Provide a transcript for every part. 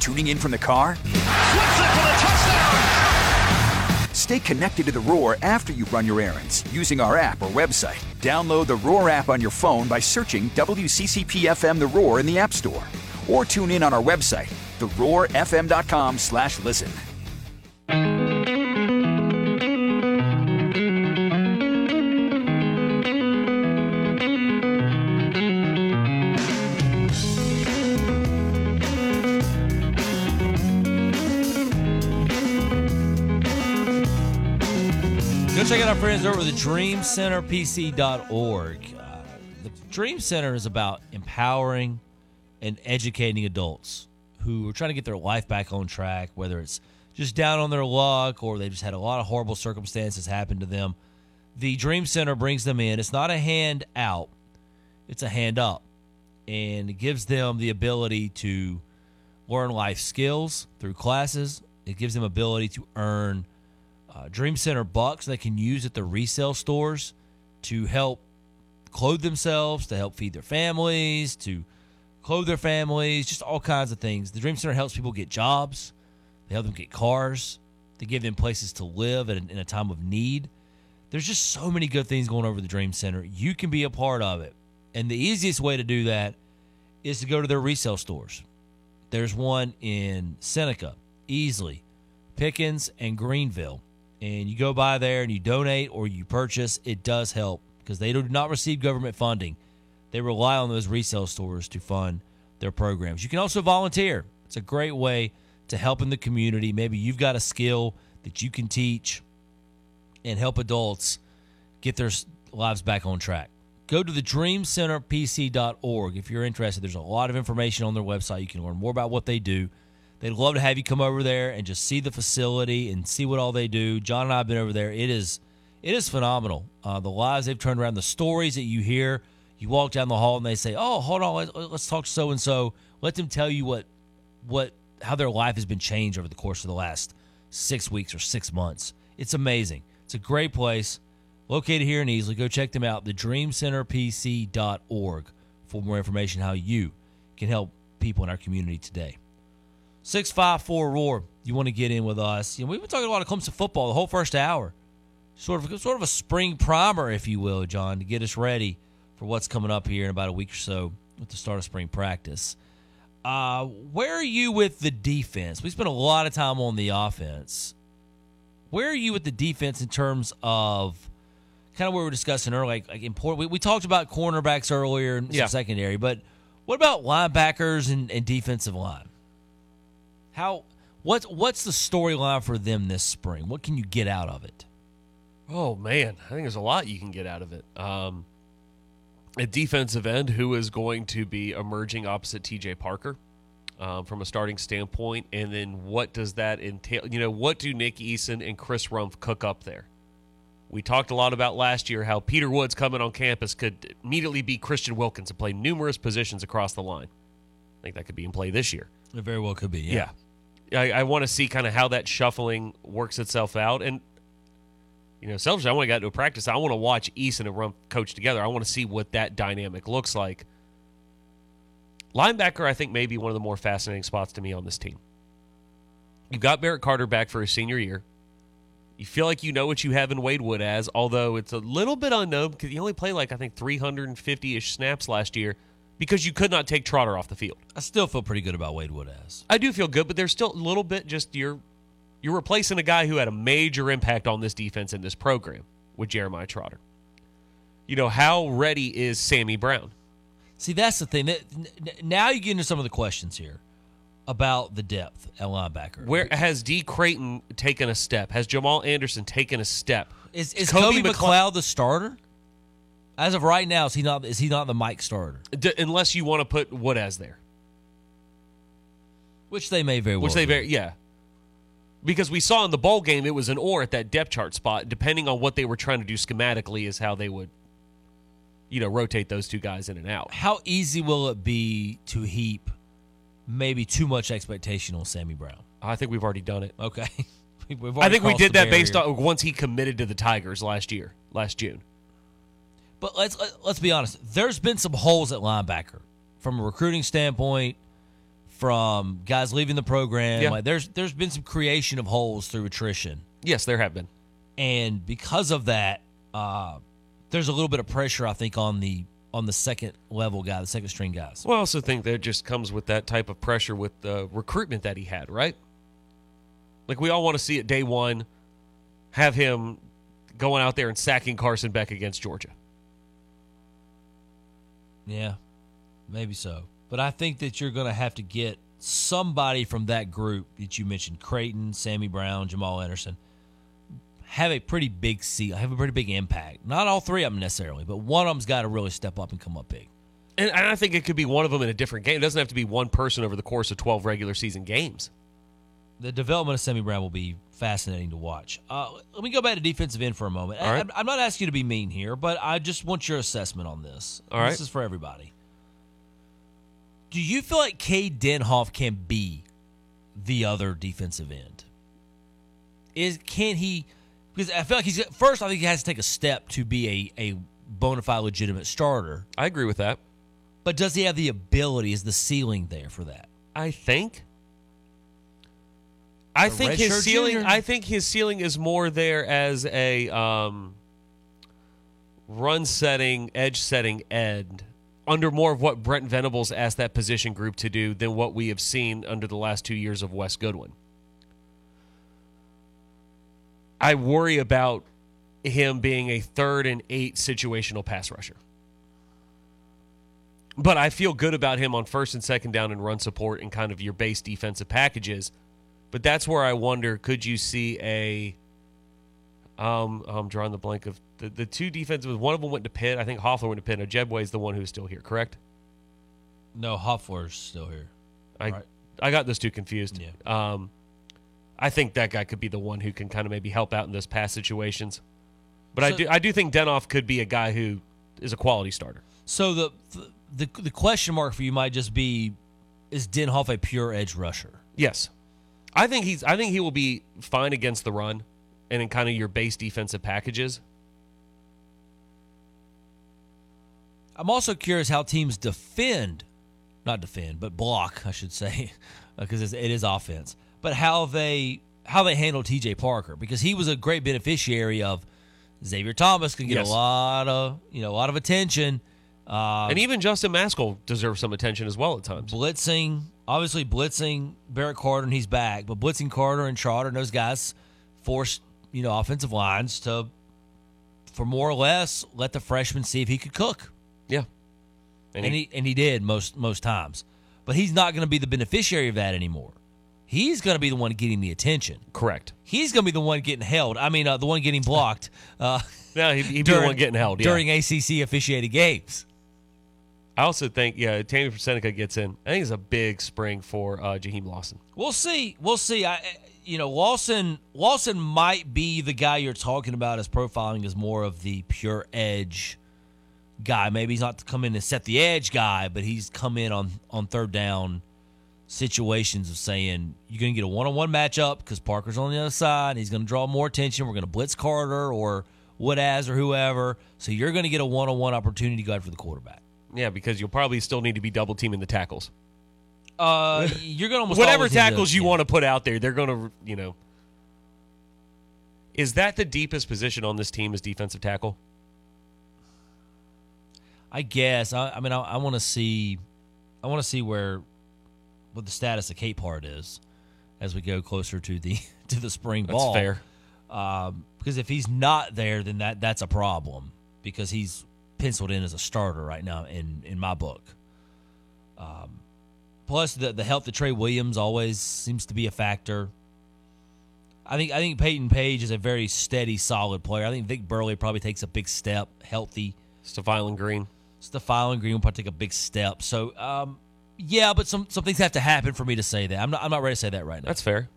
Tuning in from the car? Stay connected to the Roar after you run your errands using our app or website. Download the Roar app on your phone by searching WCCPFM The Roar in the App Store. Or tune in on our website, theroarfm.com slash listen. Check out our friends over at the DreamCenterPC.org. Uh, the Dream Center is about empowering and educating adults who are trying to get their life back on track, whether it's just down on their luck or they've just had a lot of horrible circumstances happen to them. The Dream Center brings them in. It's not a hand out, it's a hand up. And it gives them the ability to learn life skills through classes. It gives them ability to earn uh, Dream Center bucks they can use at the resale stores to help clothe themselves, to help feed their families, to clothe their families, just all kinds of things. The Dream Center helps people get jobs, they help them get cars, they give them places to live in, in a time of need. There's just so many good things going over the Dream Center. You can be a part of it. And the easiest way to do that is to go to their resale stores. There's one in Seneca, Easley, Pickens, and Greenville and you go by there and you donate or you purchase, it does help because they do not receive government funding. They rely on those resale stores to fund their programs. You can also volunteer. It's a great way to help in the community. Maybe you've got a skill that you can teach and help adults get their lives back on track. Go to the dreamcenterpc.org if you're interested. There's a lot of information on their website. You can learn more about what they do. They'd love to have you come over there and just see the facility and see what all they do. John and I have been over there. It is it is phenomenal. Uh, the lives they've turned around, the stories that you hear. You walk down the hall and they say, "Oh, hold on, let's, let's talk so and so." Let them tell you what what how their life has been changed over the course of the last six weeks or six months. It's amazing. It's a great place located here in Easley. Go check them out, thedreamcenterpc.org for more information how you can help people in our community today. 654 Roar, you want to get in with us. You know, we've been talking a lot of Clemson football the whole first hour. Sort of sort of a spring primer, if you will, John, to get us ready for what's coming up here in about a week or so with the start of spring practice. Uh, where are you with the defense? We spent a lot of time on the offense. Where are you with the defense in terms of kind of what we were discussing earlier? Like, like important, we, we talked about cornerbacks earlier and Yeah. secondary, but what about linebackers and, and defensive line? How what's what's the storyline for them this spring? What can you get out of it? Oh man, I think there's a lot you can get out of it. Um, a defensive end who is going to be emerging opposite T.J. Parker um, from a starting standpoint, and then what does that entail? You know, what do Nick Eason and Chris Rumpf cook up there? We talked a lot about last year how Peter Woods coming on campus could immediately be Christian Wilkins and play numerous positions across the line. I think that could be in play this year. It very well could be. Yeah. Yeah. I, I want to see kind of how that shuffling works itself out. And, you know, selfishly, I want to get into a practice. I want to watch Eason and Rumpf coach together. I want to see what that dynamic looks like. Linebacker, I think, may be one of the more fascinating spots to me on this team. You've got Barrett Carter back for his senior year. You feel like you know what you have in Wade Woodaz, although it's a little bit unknown because he only played like, I think, 350 ish snaps last year because you could not take Trotter off the field. I still feel pretty good about Wade Wood as. I do feel good, but there's still a little bit just you're you're replacing a guy who had a major impact on this defense in this program with Jeremiah Trotter. You know, how ready is Sammy Brown? See, that's the thing. That, now you get into some of the questions here about the depth at linebacker. Where has Dee Crayton taken a step? Has Jamal Anderson taken a step? is is Kobe Kobe, McCloud- McCloud the starter? As of right now, is he not? Is he not the Mike starter? D- unless you want to put Woodaz there, Which they may very well. which they do. very yeah. Because we saw in the bowl game, it was an or at that depth chart spot. Depending on what they were trying to do schematically, is how they would, you know, rotate those two guys in and out. How easy will it be to heap maybe too much expectation on Sammy Brown? I think we've already done it. Okay, We've I think we did that based on once he committed to the Tigers last year, last June. But let's let- let's be honest. There's been some holes at linebacker from a recruiting standpoint, from guys leaving the program. Yeah. Like there's there's been some creation of holes through attrition, Yes, there have been. and because of that, uh, there's a little bit of pressure I think on the on the second level guy, the second string guys. Well, I also think that just comes with that type of pressure with the recruitment that he had, right? Like we all want to see it day one, have him going out there and sacking Carson Beck against Georgia. Yeah, maybe so. But I think that you're going to have to get somebody from that group that you mentioned Crayton, Sammy Brown, Jamal Anderson have a pretty big seat, have a pretty big impact. Not all three of them necessarily, but one of them's got to really step up and come up big. And, and I think it could be one of them in a different game. It doesn't have to be one person over the course of 12 regular season games. The development of Sammy Brown will be fascinating to watch. Uh, let me go back to defensive end for a moment. All I- right. I'm, I'm not asking you to be mean here, but I just want your assessment on this. All right. This is for everybody. Do you feel like Cade Denhoff can be the other defensive end? Is can he? Because I feel like he's first. I think he has to take a step to be a a bona fide legitimate starter. I agree with that. But does he have the ability? Is the ceiling there for that? I think. I A think his ceiling. junior? I think his ceiling is more there as a um, run setting, edge setting end under more of what Brent Venables asked that position group to do than what we have seen under the last two years of Wes Goodwin. I worry about him being a third and eight situational pass rusher. But I feel good about him on first and second down and run support and kind of your base defensive packages. But that's where I wonder could you see a. Um, I'm drawing the blank of the, the two defensive. One of them went to Pitt. I think Hoffler went to Pitt. Now is the one who's still here, correct? No, Hoffler's still here. I Right. I got those two confused. Yeah. Um, I think that guy could be the one who can kind of maybe help out in those pass situations. But I do I do think Denhoff could be a guy who is a quality starter. So the the the question mark for you might just be: Is Denhoff a pure edge rusher? Yes, I think he's. I think he will be fine against the run, and in kind of your base defensive packages. I'm also curious how teams defend, not defend, but block, I should say, because it's, it is offense. But how they how they handle T.J. Parker because he was a great beneficiary of Xavier Thomas could get Yes. a lot of you know a lot of attention. Uh, and even Justin Mascoll deserves some attention as well at times. blitzing, obviously blitzing Barrett Carter and he's back, but blitzing Carter and Trotter and those guys forced you know offensive lines to, for more or less, let the freshman see if he could cook, Yeah, and, he, and he did most most times. But he's not going to be the beneficiary of that anymore. He's going to be the one getting the attention. correct. He's going to be the one getting held. I mean, uh, the one getting blocked uh, Yeah, he'd, he'd be the one getting held. Yeah. during ACC officiated games. I also think yeah, Tammy Seneca gets in. I think it's a big spring for uh, Jahiem Lawson. We'll see. We'll see. I, you know, Lawson. Lawson might be the guy you're talking about as profiling as more of the pure edge guy. Maybe he's not to come in and set the edge guy, but he's come in on on third down situations of saying you're going to get a one on one matchup because Parker's on the other side. He's going to draw more attention. We're going to blitz Carter or Woodaz or whoever. So you're going to get a one on one opportunity to go after the quarterback. Yeah, because you'll probably still need to be double teaming the tackles. Uh, you're going to almost Whatever always need to- tackles you yeah. want to put out there, they're going to you know. Is that the deepest position on this team? Is defensive tackle? I guess. I, I mean, I, I want to see, I want to see where, what the status of Capehart is, as we go closer to the to the spring That's ball. fair. Um, because if he's not there, then that that's a problem because he's penciled in as a starter right now in in my book. Um, plus the the health of Trey Williams always seems to be a factor. I think I think Payton Page is a very steady, solid player. I think Vic Burley probably takes a big step, healthy. Stefan Green. Stefan Green will probably take a big step. So, um, yeah, but some some things have to happen for me to say that. I'm not I'm not ready to say that right now. That's fair.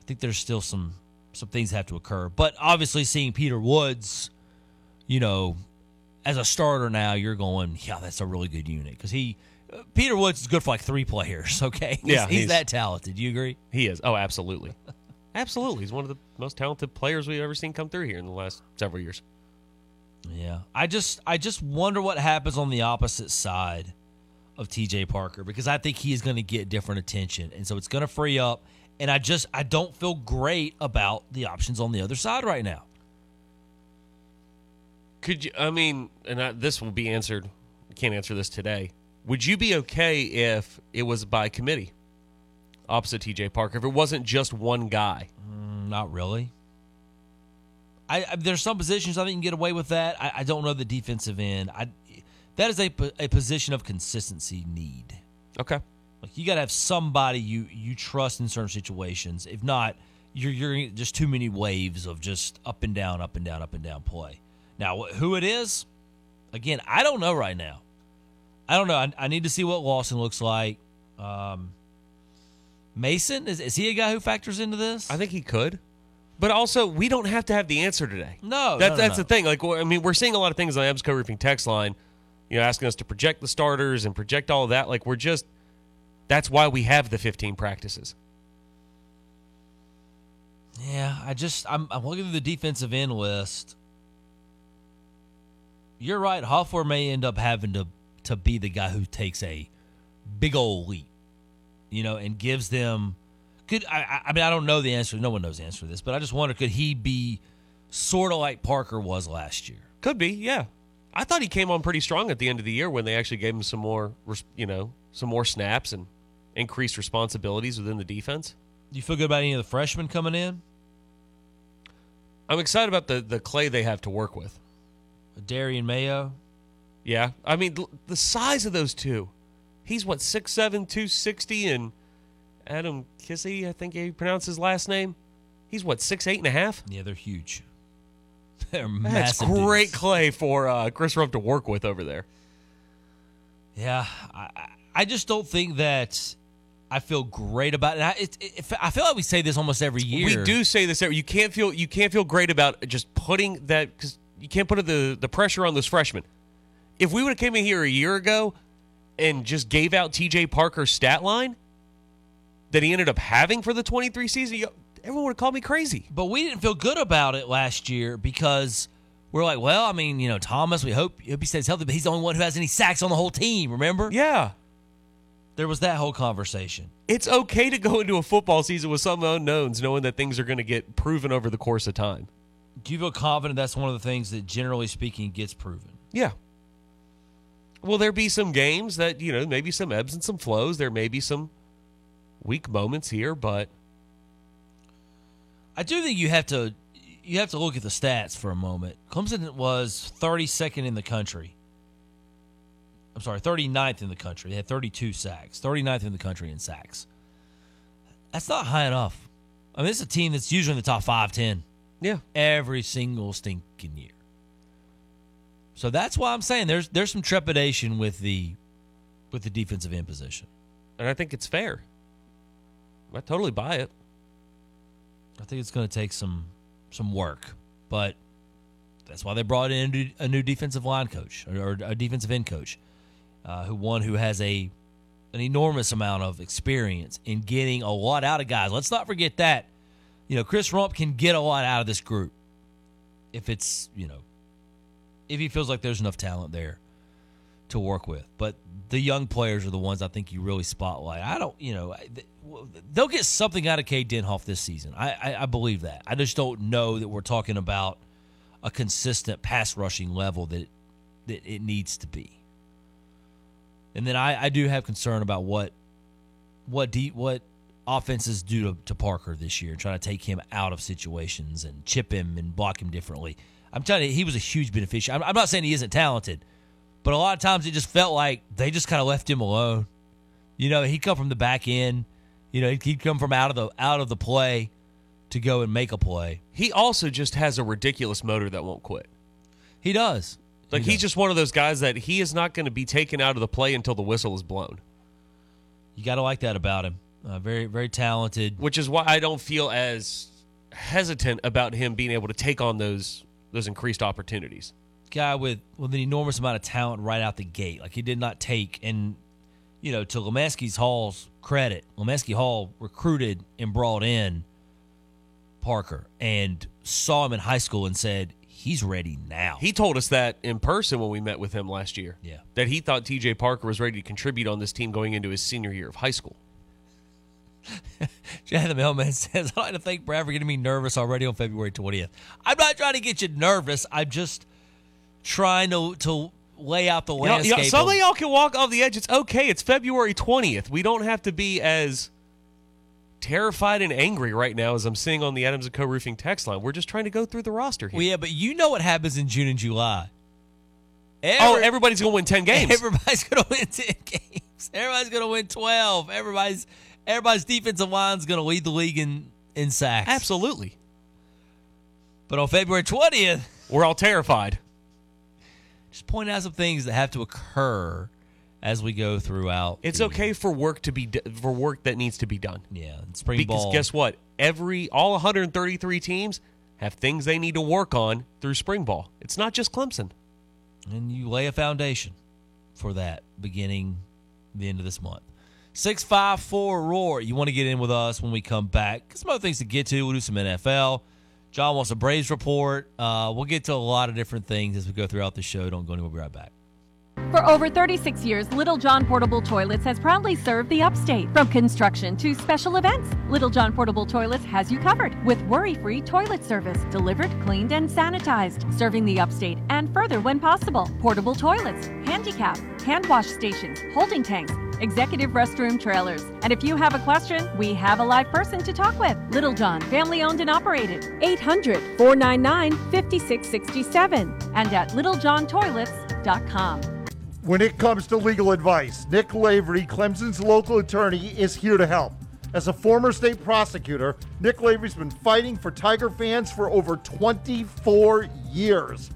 I think there's still some some things have to occur. But obviously, seeing Peter Woods, you know, as a starter now, you're going, yeah, that's a really good unit because he. Peter Woods is good for like three players. Okay, He's- Yeah, he's, he's- that talented. Do you agree? He is. Oh, absolutely. absolutely. He's one of the most talented players we've ever seen come through here in the last several years. Yeah. I just I just wonder what happens on the opposite side of TJ Parker because I think he is going to get different attention. And so it's going to free up. And I just, I don't feel great about the options on the other side right now. Could you? I mean, and I, this will be answered. I can't answer this today. Would you be okay if it was by committee, opposite T.J. Parker? If it wasn't just one guy? Mm, not really. I, I, there's some positions I think you can get away with that. I, I don't know the defensive end. I that is a a position of consistency need. Okay. Like you got to have somebody you you trust in certain situations. If not, you're you're just too many waves of just up and down, up and down, up and down play. Now, who it is, again, I don't know right now. I don't know. I, I need to see what Lawson looks like. Um, Mason is is he a guy who factors into this? I think he could. But also, we don't have to have the answer today. No, that, no, no, that's no. the thing. Like, I mean, we're seeing a lot of things on the Ebsco Roofing text line, you know, asking us to project the starters and project all of that. Like, we're just that's why we have the 15 practices. Yeah, I just I'm, I'm looking at the defensive end list. You're right. Hoffler may end up having to to be the guy who takes a big old leap, you know, and gives them. Could I? I mean, I don't know the answer. No one knows the answer to this, but I just wonder: could he be sort of like Parker was last year? Could be, yeah. I thought he came on pretty strong at the end of the year when they actually gave him some more, you know, some more snaps and increased responsibilities within the defense. Do you feel good about any of the freshmen coming in? I'm excited about the the clay they have to work with. Darien Mayo. Yeah, I mean the size of those two. He's what 6'7", 260, and Adam Kissy, I think he pronounced his last name. He's what six eight and a half. Yeah, they're huge. They're That's great dudes. clay for uh, Chris Rumpf to work with over there. Yeah, I, I- I just don't think that I feel great about it. I, it, it. I feel like we say this almost every year. We do say this every. You can't feel you can't feel great about just putting that because you can't put the the pressure on those freshmen. If we would have came in here a year ago and just gave out T.J. Parker's stat line that he ended up having for the 23 season, you, everyone would have called me crazy. but we didn't feel good about it last year because we're like, well, I mean, you know, Thomas. We hope, hope he stays healthy, but he's the only one who has any sacks on the whole team. Remember? Yeah. There was that whole conversation. It's okay to go into a football season with some unknowns, knowing that things are going to get proven over the course of time. Do you feel confident that's one of the things that, generally speaking, gets proven? Yeah. Will there be some games that, you know, maybe some ebbs and some flows? There may be some weak moments here, but I do think you have to you have to look at the stats for a moment. Clemson was 32nd in the country. I'm sorry, 39th in the country. They had 32 sacks. 39th in the country in sacks. That's not high enough. I mean, it's a team that's usually in the top 5, 10 yeah. every single stinking year. So that's why I'm saying there's there's some trepidation with the with the defensive end position. And I think it's fair. I totally buy it. I think it's going to take some some work, but that's why they brought in a new, defensive line coach or, or a defensive end coach, uh, who one who has a an enormous amount of experience in getting a lot out of guys. Let's not forget that. You know, Chris Rumpf can get a lot out of this group if it's you know if he feels like there's enough talent there to work with. But the young players are the ones I think you really spotlight. I don't, you know, they'll get something out of Cade Denhoff this season. I, I, I believe that. I just don't know that we're talking about a consistent pass rushing level that that it needs to be. And then I, I do have concern about what what deep what offenses do to, to Parker this year, trying to take him out of situations and chip him and block him differently. I'm telling you, he was a huge beneficiary. I'm, I'm not saying he isn't talented, but a lot of times it just felt like they just kind of left him alone. You know, he'd come from the back end. You know, he'd come from out of the out of the play to go and make a play. He also just has a ridiculous motor that won't quit. He does. Like He he's does. just one of those guys that he is not going to be taken out of the play until the whistle is blown. You got to like that about him. Uh, very very talented. Which is why I don't feel as hesitant about him being able to take on those those increased opportunities. guy with with an enormous amount of talent right out the gate. Like he did not take and you know to Lemanski's Hall's credit, Lemanski Hall recruited and brought in Parker and saw him in high school and said he's ready now. He told us that in person when we met with him last year. Yeah. That he thought TJ Parker was ready to contribute on this team going into his senior year of high school. Chad the mailman says, I'd like to thank Brad for getting me nervous already on February 20th. I'm not trying to get you nervous. I'm just trying to, to lay out the Y'all- landscape. y'all- some of- y'all can walk off the edge. It's okay. It's February 20th. We don't have to be as terrified and angry right now as I'm seeing on the Adams & Co. Roofing text line. We're just trying to go through the roster here. well, yeah, but you know what happens in June and July. oh, everybody's going to win 10 games. Everybody's gonna win ten games. Everybody's gonna win twelve. Everybody's everybody's defensive line's gonna lead the league in in sacks. Absolutely. But on February twentieth, We're all terrified. just point out some things that have to occur as we go throughout. It's the- okay for work to be for work that needs to be done. Yeah, spring ball. Because ball. guess what? Every all 133 teams have things they need to work on through spring ball. It's not just Clemson. and you lay a foundation for that beginning the end of this month. 654 Roar. You want to get in with us when we come back. Some other things to get to. We'll do some NFL. John wants a Braves report. Uh, we'll get to a lot of different things as we go throughout the show. Don't go anywhere. We'll be right back. For over 36 years, Little John Portable Toilets has proudly served the upstate. From construction to special events, Little John Portable Toilets has you covered with worry free toilet service, delivered, cleaned, and sanitized, serving the upstate and further when possible. Portable toilets, handicap, hand wash stations, holding tanks, executive restroom trailers. And if you have a question, we have a live person to talk with. Little John, family owned and operated. 800 499 5667 and at littlejohntoilets.com. When it comes to legal advice, Nick Lavery, Clemson's local attorney, is here to help. As a former state prosecutor, Nick Lavery's been fighting for Tiger fans for over 24 years.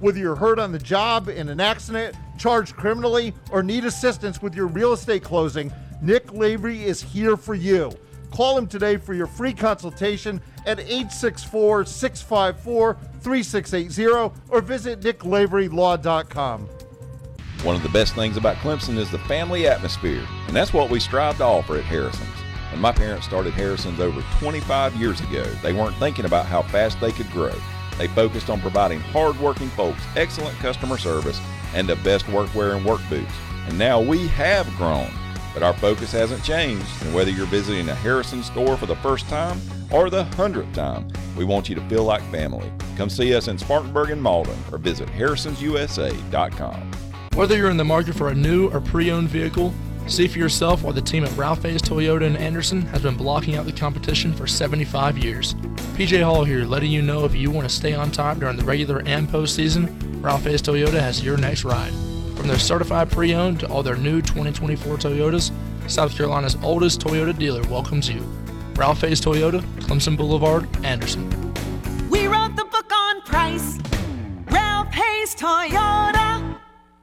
Whether you're hurt on the job, in an accident, charged criminally, or need assistance with your real estate closing, Nick Lavery is here for you. Call him today for your free consultation at 864 654 3680 or visit nicklaverylaw.com. One of the best things about Clemson is the family atmosphere, and that's what we strive to offer at Harrison's. When my parents started Harrison's over 25 years ago, they weren't thinking about how fast they could grow. They focused on providing hardworking folks excellent customer service and the best workwear and work boots. And now we have grown, but our focus hasn't changed. And whether you're visiting a Harrison store for the first time or the hundredth time, we want you to feel like family. Come see us in Spartanburg and Mauldin or visit harrisonsusa.com. Whether you're in the market for a new or pre-owned vehicle, see for yourself why the team at Ralph Hayes Toyota in Anderson has been blocking out the competition for 75 years. PJ Hall here, letting you know if you want to stay on top during the regular and postseason, Ralph Hayes Toyota has your next ride. From their certified pre-owned to all their new 2024 Toyotas, South Carolina's oldest Toyota dealer welcomes you. Ralph Hayes Toyota, Clemson Boulevard, Anderson. We wrote the book on price. Ralph Hayes Toyota.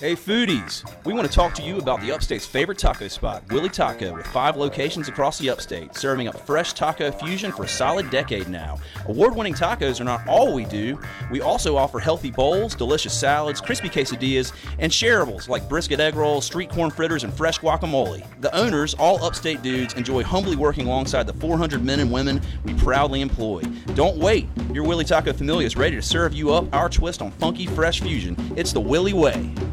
Hey foodies, we want to talk to you about the upstate's favorite taco spot, Willie Taco, with five locations across the upstate, serving up fresh taco fusion for a solid decade now. Award winning tacos are not all we do, we also offer healthy bowls, delicious salads, crispy quesadillas, and shareables like brisket egg rolls, street corn fritters, and fresh guacamole. The owners, all upstate dudes, enjoy humbly working alongside the 400 men and women we proudly employ. Don't wait, your Willie Taco Familia is ready to serve you up our twist on funky fresh fusion. It's the Willie Way.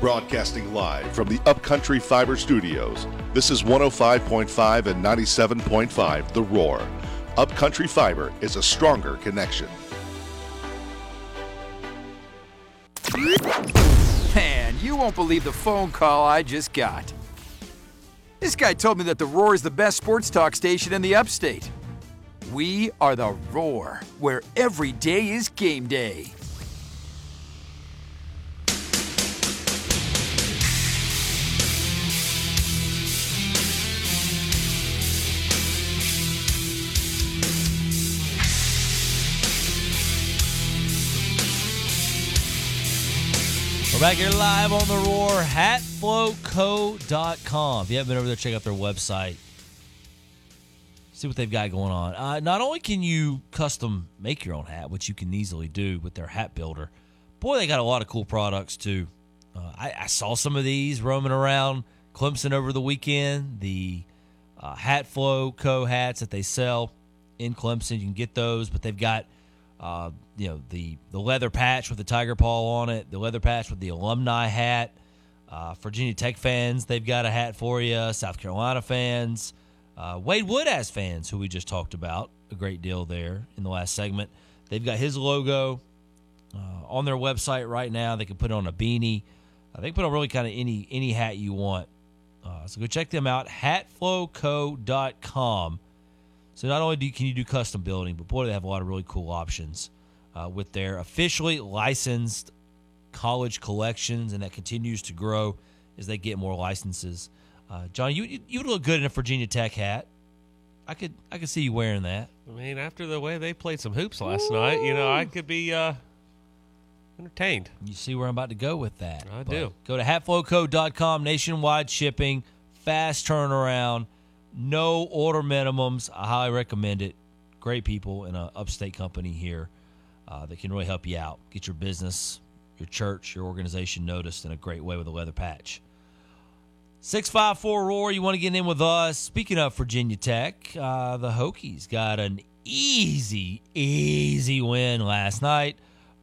Broadcasting live from the Upcountry Fiber Studios. This is 105.5 and 97.5 The Roar. Upcountry Fiber is a stronger connection. Man, you won't believe the phone call I just got. This guy told me that The Roar is the best sports talk station in the upstate. We are The Roar, where every day is game day. We're back here live on the Roar, hatflowco.com. If you haven't been over there, check out their website. See what they've got going on. Uh, not only can you custom make your own hat, which you can easily do with their hat builder, boy, they got a lot of cool products too. Uh, I, I saw some of these roaming around Clemson over the weekend. The uh, Hat Flow Co. hats that they sell in Clemson, you can get those, but they've got uh, you know the the leather patch with the tiger paw on it, the leather patch with the alumni hat. Uh, Virginia Tech fans, they've got a hat for you. South Carolina fans, uh, Wade has fans, who we just talked about a great deal there in the last segment. They've got his logo uh, on their website right now. They can put on a beanie. Uh, they can put on really kind of any any hat you want. Uh, so go check them out, hatflowco.com. So not only do you, can you do custom building, but boy, they have a lot of really cool options uh, with their officially licensed college collections, and that continues to grow as they get more licenses. Uh, John, you you would look good in a Virginia Tech hat. I could I could see you wearing that. I mean, after the way they played some hoops last night, you know, I could be uh, entertained. You see where I'm about to go with that. I But do. Go to hatflowco.com, nationwide shipping, fast turnaround, no order minimums. I highly recommend it. Great people in an upstate company here uh, that can really help you out. Get your business, your church, your organization noticed in a great way with a leather patch. 654 Roar, you want to get in with us. Speaking of Virginia Tech, uh, the Hokies got an easy, easy win last night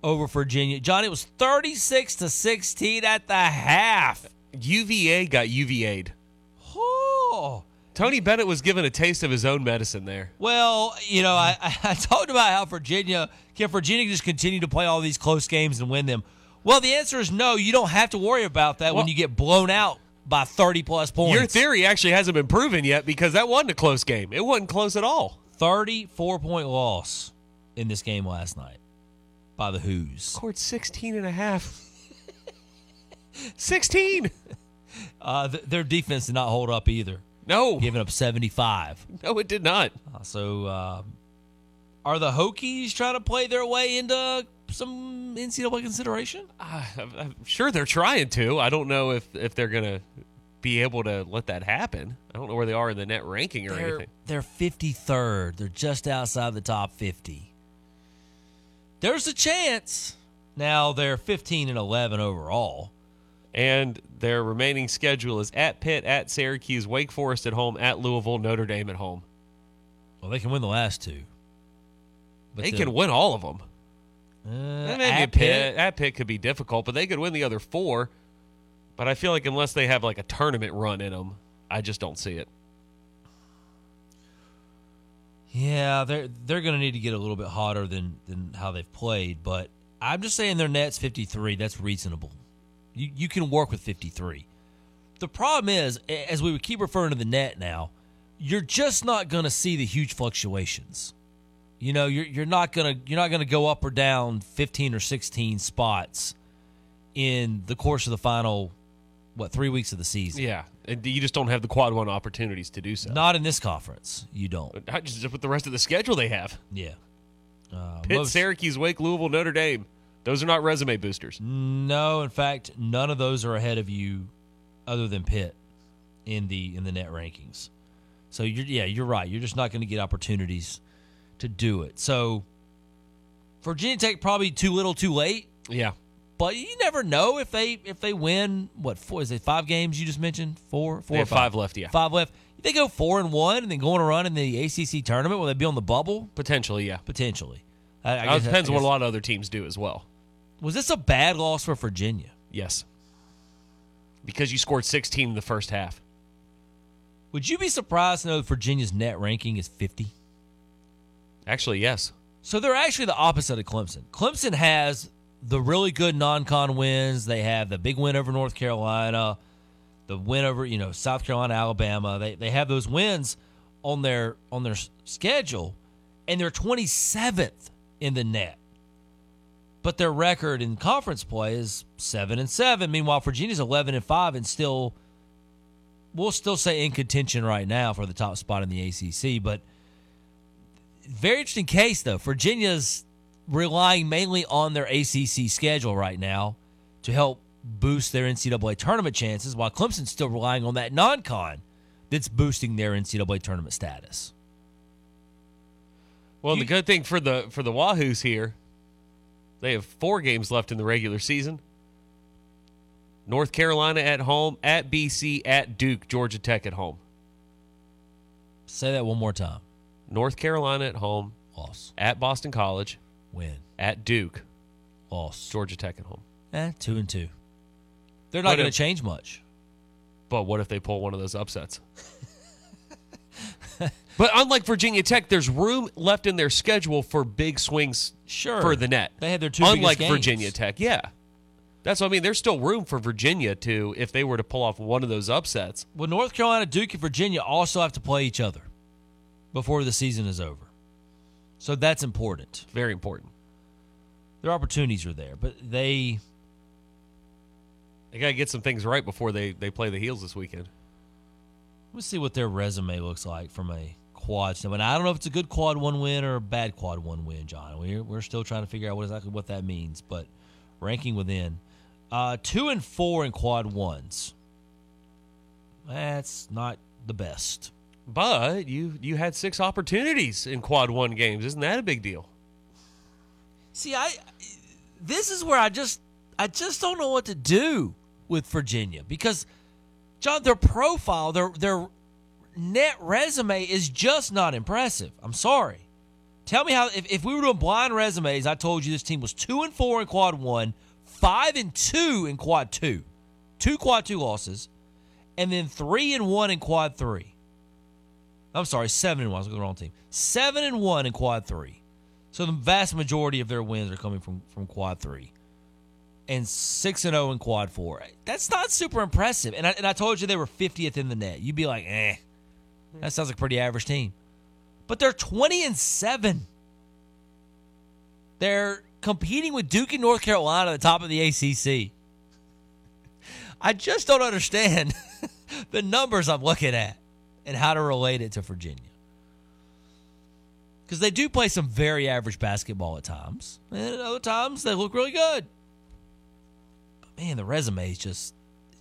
over Virginia. John, it was 36 to 16 at the half. UVA got UVA'd. Oh. Tony Bennett was given a taste of his own medicine there. Well, you know, I, I talked about how Virginia can Virginia just continue to play all these close games and win them. Well, the answer is no. You don't have to worry about that when you get blown out by 30 plus points. Your theory actually hasn't been proven yet because that wasn't a close game. It wasn't close at all. 34 point loss in this game last night by the Hoos. Scored 16 and a half. 16. Uh, th- their defense did not hold up either. No. Giving up 75. No, it did not. Uh, so, um, are the Hokies trying to play their way into some NCAA consideration? Uh, I'm I'm sure they're trying to. I don't know if, if they're going to be able to let that happen. I don't know where they are in the net ranking or They're, anything. they're 53rd. They're just outside the top 50. There's a chance. Now they're 15 and 11 overall. And their remaining schedule is at Pitt, at Syracuse, Wake Forest at home, at Louisville, Notre Dame at home. Well, they can win the last two. they the- can win all of them. Uh, Maybe at Pitt, Pitt. at Pitt could be difficult, but they could win the other four. But I feel like unless they have like a tournament run in them, I just don't see it. Yeah, they're they're going to need to get a little bit hotter than than how they've played, but I'm just saying their net's 53. That's reasonable. You you can work with 53. The problem is, as we would keep referring to the net now, you're just not going to see the huge fluctuations. You know, you're you're not gonna you're not gonna go up or down 15 or 16 spots in the course of the final what three weeks of the season. Yeah, and you just don't have the quad one opportunities to do so. Not in this conference. You don't. Not just with the rest of the schedule they have. Yeah. Uh, Pitt, Syracuse, Wake, Louisville, Notre Dame. Those are not resume boosters. No, in fact, none of those are ahead of you, other than Pitt, in the in the net rankings. So you're yeah, you're right. You're just not going to get opportunities to do it. So Virginia Tech probably too little, too late. Yeah. But you never know if they if they win. What four is it? Five games you just mentioned? Four, four, have five left, yeah. five left. If they go four and one and then go on a run in the ACC tournament, will they be on the bubble? Potentially, yeah. Potentially. I, I It depends I on what a lot of other teams do as well. Was this a bad loss for Virginia? Yes. Because you scored 16 in the first half. Would you be surprised to know that Virginia's net ranking is 50? Actually, yes. So they're actually the opposite of Clemson. Clemson has the really good non-con wins. They have the big win over North Carolina, the win over you know South Carolina, Alabama. They they have those wins on their on their schedule, and they're 27th in the net. But their record in conference play is seven and seven. Meanwhile, Virginia's 11 and five, and still, we'll still say in contention right now for the top spot in the ACC. But very interesting case though. Virginia's relying mainly on their ACC schedule right now to help boost their NCAA tournament chances, while Clemson's still relying on that non-con that's boosting their NCAA tournament status. Well, the good thing for the for the Wahoos here, they have four games left in the regular season. North Carolina at home, at BC, at Duke, Georgia Tech at home. Say that one more time. North Carolina at home, loss. At Boston College, win. At Duke, loss. Georgia Tech at home. Eh, two and two. They're not going to change much. But what if they pull one of those upsets? but unlike Virginia Tech, there's room left in their schedule for big swings Sure. for the net. They had their two Unlike games. Virginia Tech, yeah. That's what I mean. There's still room for Virginia to, if they were to pull off one of those upsets. Well, North Carolina, Duke, and Virginia also have to play each other before the season is over. So that's important. Very important. Their opportunities are there, but they They got to get some things right before they, they play the Heels this weekend. Let's see what their resume looks like from a quad standpoint. I don't know if it's a good quad one win or a bad quad one win, John. We're, we're still trying to figure out what exactly what that means, but ranking within. Uh, two and four in quad ones. That's not the best. But you you had six opportunities in quad one games. Isn't that a big deal? See, I this is where I just I just don't know what to do with Virginia because John, their profile, their their net resume is just not impressive. I'm sorry. Tell me how if, if we were doing blind resumes, I told you this team was two and four in quad one, five and two in quad two, two quad two losses, and then three and one in quad three. I'm sorry, seven and one. I was the wrong team. Seven and one in quad three. So the vast majority of their wins are coming from from quad three, and six and zero in quad four. That's not super impressive. And I, and I told you they were 50th in the net. You'd be like, eh, that sounds like a pretty average team. But they're 20 and seven. They're competing with Duke and North Carolina at the top of the ACC. I just don't understand the numbers I'm looking at and how to relate it to Virginia. Because they do play some very average basketball at times, and at other times they look really good. But man, the resume just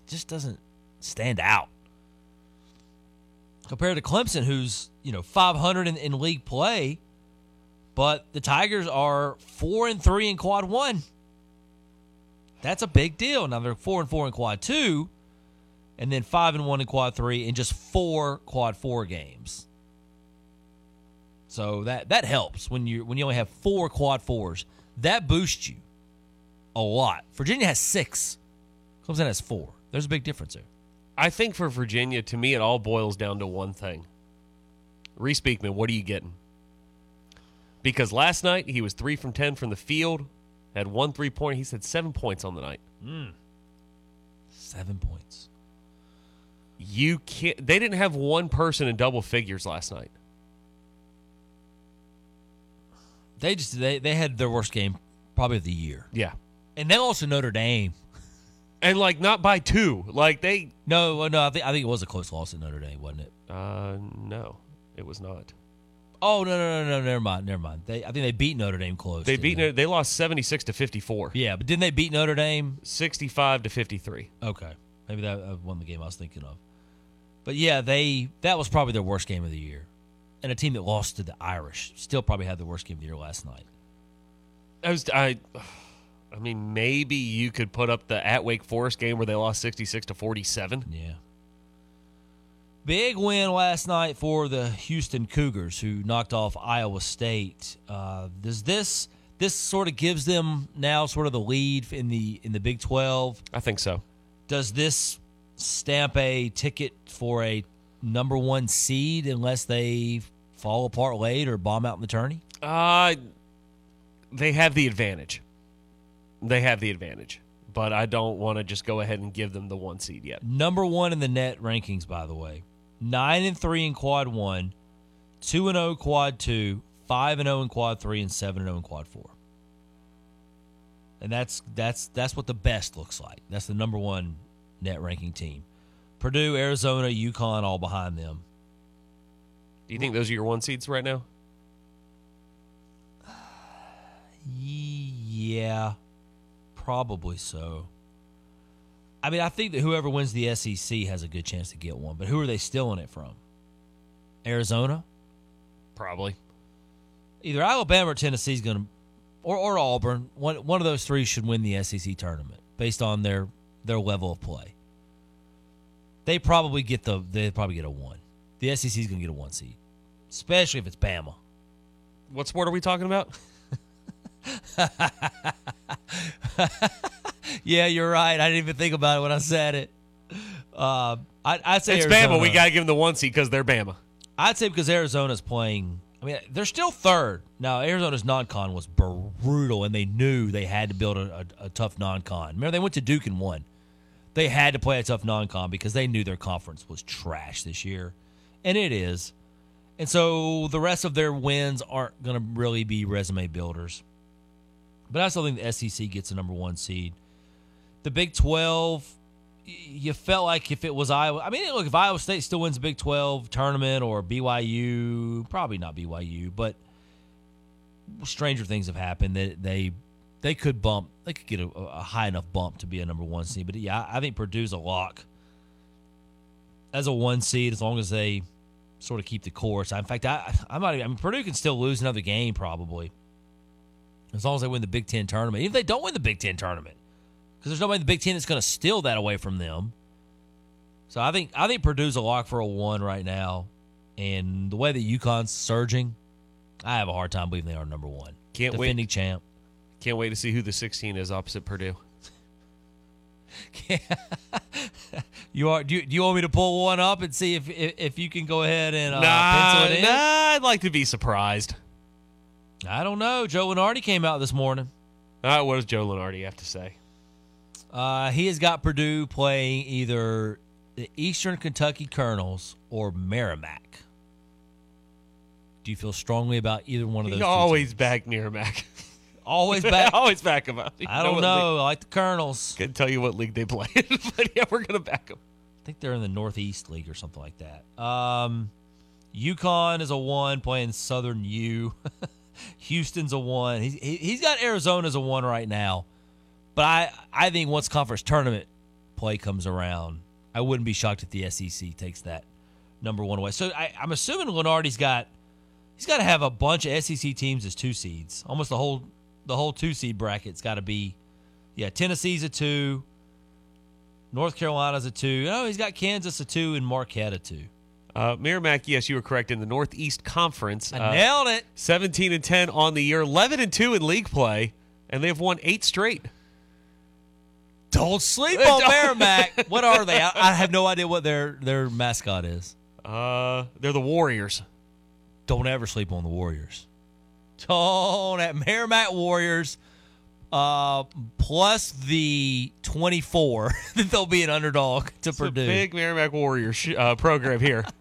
just doesn't stand out compared to Clemson, who's you know 500 in, in league play, but the Tigers are four and three in quad one. That's a big deal. Now they're four and four in quad two, and then five and one in quad three in just four quad four games. So that that helps when you when you only have four quad fours. That boosts you a lot. Virginia has six. Clemson has four. There's a big difference there. I think for Virginia, to me, it all boils down to one thing. Reece Beekman, what are you getting? Because last night he was three from ten from the field, had one three point. He said seven points on the night. Mm. Seven points. You can't. They didn't have one person in double figures last night. They just they they had their worst game probably of the year. Yeah, and they also Notre Dame, and like not by two. Like they no no I think I think it was a close loss at Notre Dame, wasn't it? Uh, no, it was not. Oh no no no no never mind never mind. They I think they beat Notre Dame close. They didn't beat. They? they lost seventy six to fifty four. Yeah, but didn't they beat Notre Dame sixty five to fifty three? Okay, maybe that uh, won the game I was thinking of. But yeah, they that was probably their worst game of the year, and a team that lost to the Irish still probably had the worst game of the year last night. I was I. I mean, maybe you could put up the at Wake Forest game where they lost sixty six to forty seven. Yeah. Big win last night for the Houston Cougars, who knocked off Iowa State. Uh, does this this sort of gives them now sort of the lead in the in the Big Twelve? I think so. Does this stamp a ticket for a number one seed unless they fall apart late or bomb out in the tourney? Uh they have the advantage. They have the advantage, but I don't want to just go ahead and give them the one seed yet. Number one in the net rankings, by the way. Nine and three in quad one, two and oh zero quad two, five and zero in quad three, and seven and zero in quad four. And that's that's that's what the best looks like. That's the number one net ranking team. Purdue, Arizona, UConn, all behind them. Do you think those are your one seeds right now? Yeah, probably so. I mean, I think that whoever wins the SEC has a good chance to get one, but who are they stealing it from? Arizona? Probably. Either Alabama or Tennessee's going to, or, or Auburn. One one of those three should win the SEC tournament based on their their level of play. They probably get the they probably get a one. The SEC's going to get a one seed, especially if it's Bama. What sport are we talking about? yeah, you're right. I didn't even think about it when I said it. Uh, I, I'd say it's Arizona. Bama. We got to give them the one seed because they're Bama. I'd say because Arizona's playing. I mean, they're still third. Now, Arizona's non-con was brutal, and they knew they had to build a, a, a tough non-con. Remember, they went to Duke and won. They had to play a tough non-con because they knew their conference was trash this year, and it is. And so the rest of their wins aren't going to really be resume builders. But I still think the SEC gets a number one seed. The Big 12, you felt like if it was Iowa, I mean, look, if Iowa State still wins the Big 12 tournament or BYU, probably not BYU, but stranger things have happened that they they could bump, they could get a, a high enough bump to be a number one seed. But yeah, I think Purdue's a lock as a one seed as long as they sort of keep the course. In fact, I I might, I mean, Purdue can still lose another game probably as long as they win the Big Ten tournament. Even if they don't win the Big Ten tournament, because there's nobody in the Big Ten that's going to steal that away from them. So I think I think Purdue's a lock for a one right now, and the way that UConn's surging, I have a hard time believing they are number one. Can't wait. defending wait. champ. Can't wait to see who the 16 is opposite Purdue. You are? Do you, do you want me to pull one up and see if if, if you can go ahead and uh, nah, pencil it in? nah, I'd like to be surprised. I don't know. Joe Lunardi came out this morning. Uh, what does Joe Lunardi have to say? Uh, he has got Purdue playing either the Eastern Kentucky Colonels or Merrimack. Do you feel strongly about either one of those? He always back Merrimack. always back. always back him up. You I don't what know. I like the Colonels. Couldn't tell you what league they play in, but yeah, we're gonna back them. I think they're in the Northeast League or something like that. Um, UConn is a one playing Southern U. Houston's a one. He's he, he's got Arizona as a one right now, but I I think once conference tournament play comes around, I wouldn't be shocked if the SEC takes that number one away. So I, I'm assuming Lunardi's got he's got to have a bunch of SEC teams as two seeds. Almost the whole the whole two seed bracket's got to be yeah. Tennessee's a two. North Carolina's a two. Oh, he's got Kansas a two and Marquette a two. Uh, Merrimack, yes, you were correct in the Northeast Conference. I uh, nailed it. 17 and 10 on the year, 11 and 2 in league play, and they've won eight straight. Don't sleep on Merrimack. What are they? I, I have no idea what their their mascot is. Uh, they're the Warriors. Don't ever sleep on the Warriors. Don't at Merrimack Warriors. Uh, plus the twenty four that they'll be an underdog to It's a Purdue. big Merrimack Warriors sh- uh, program here.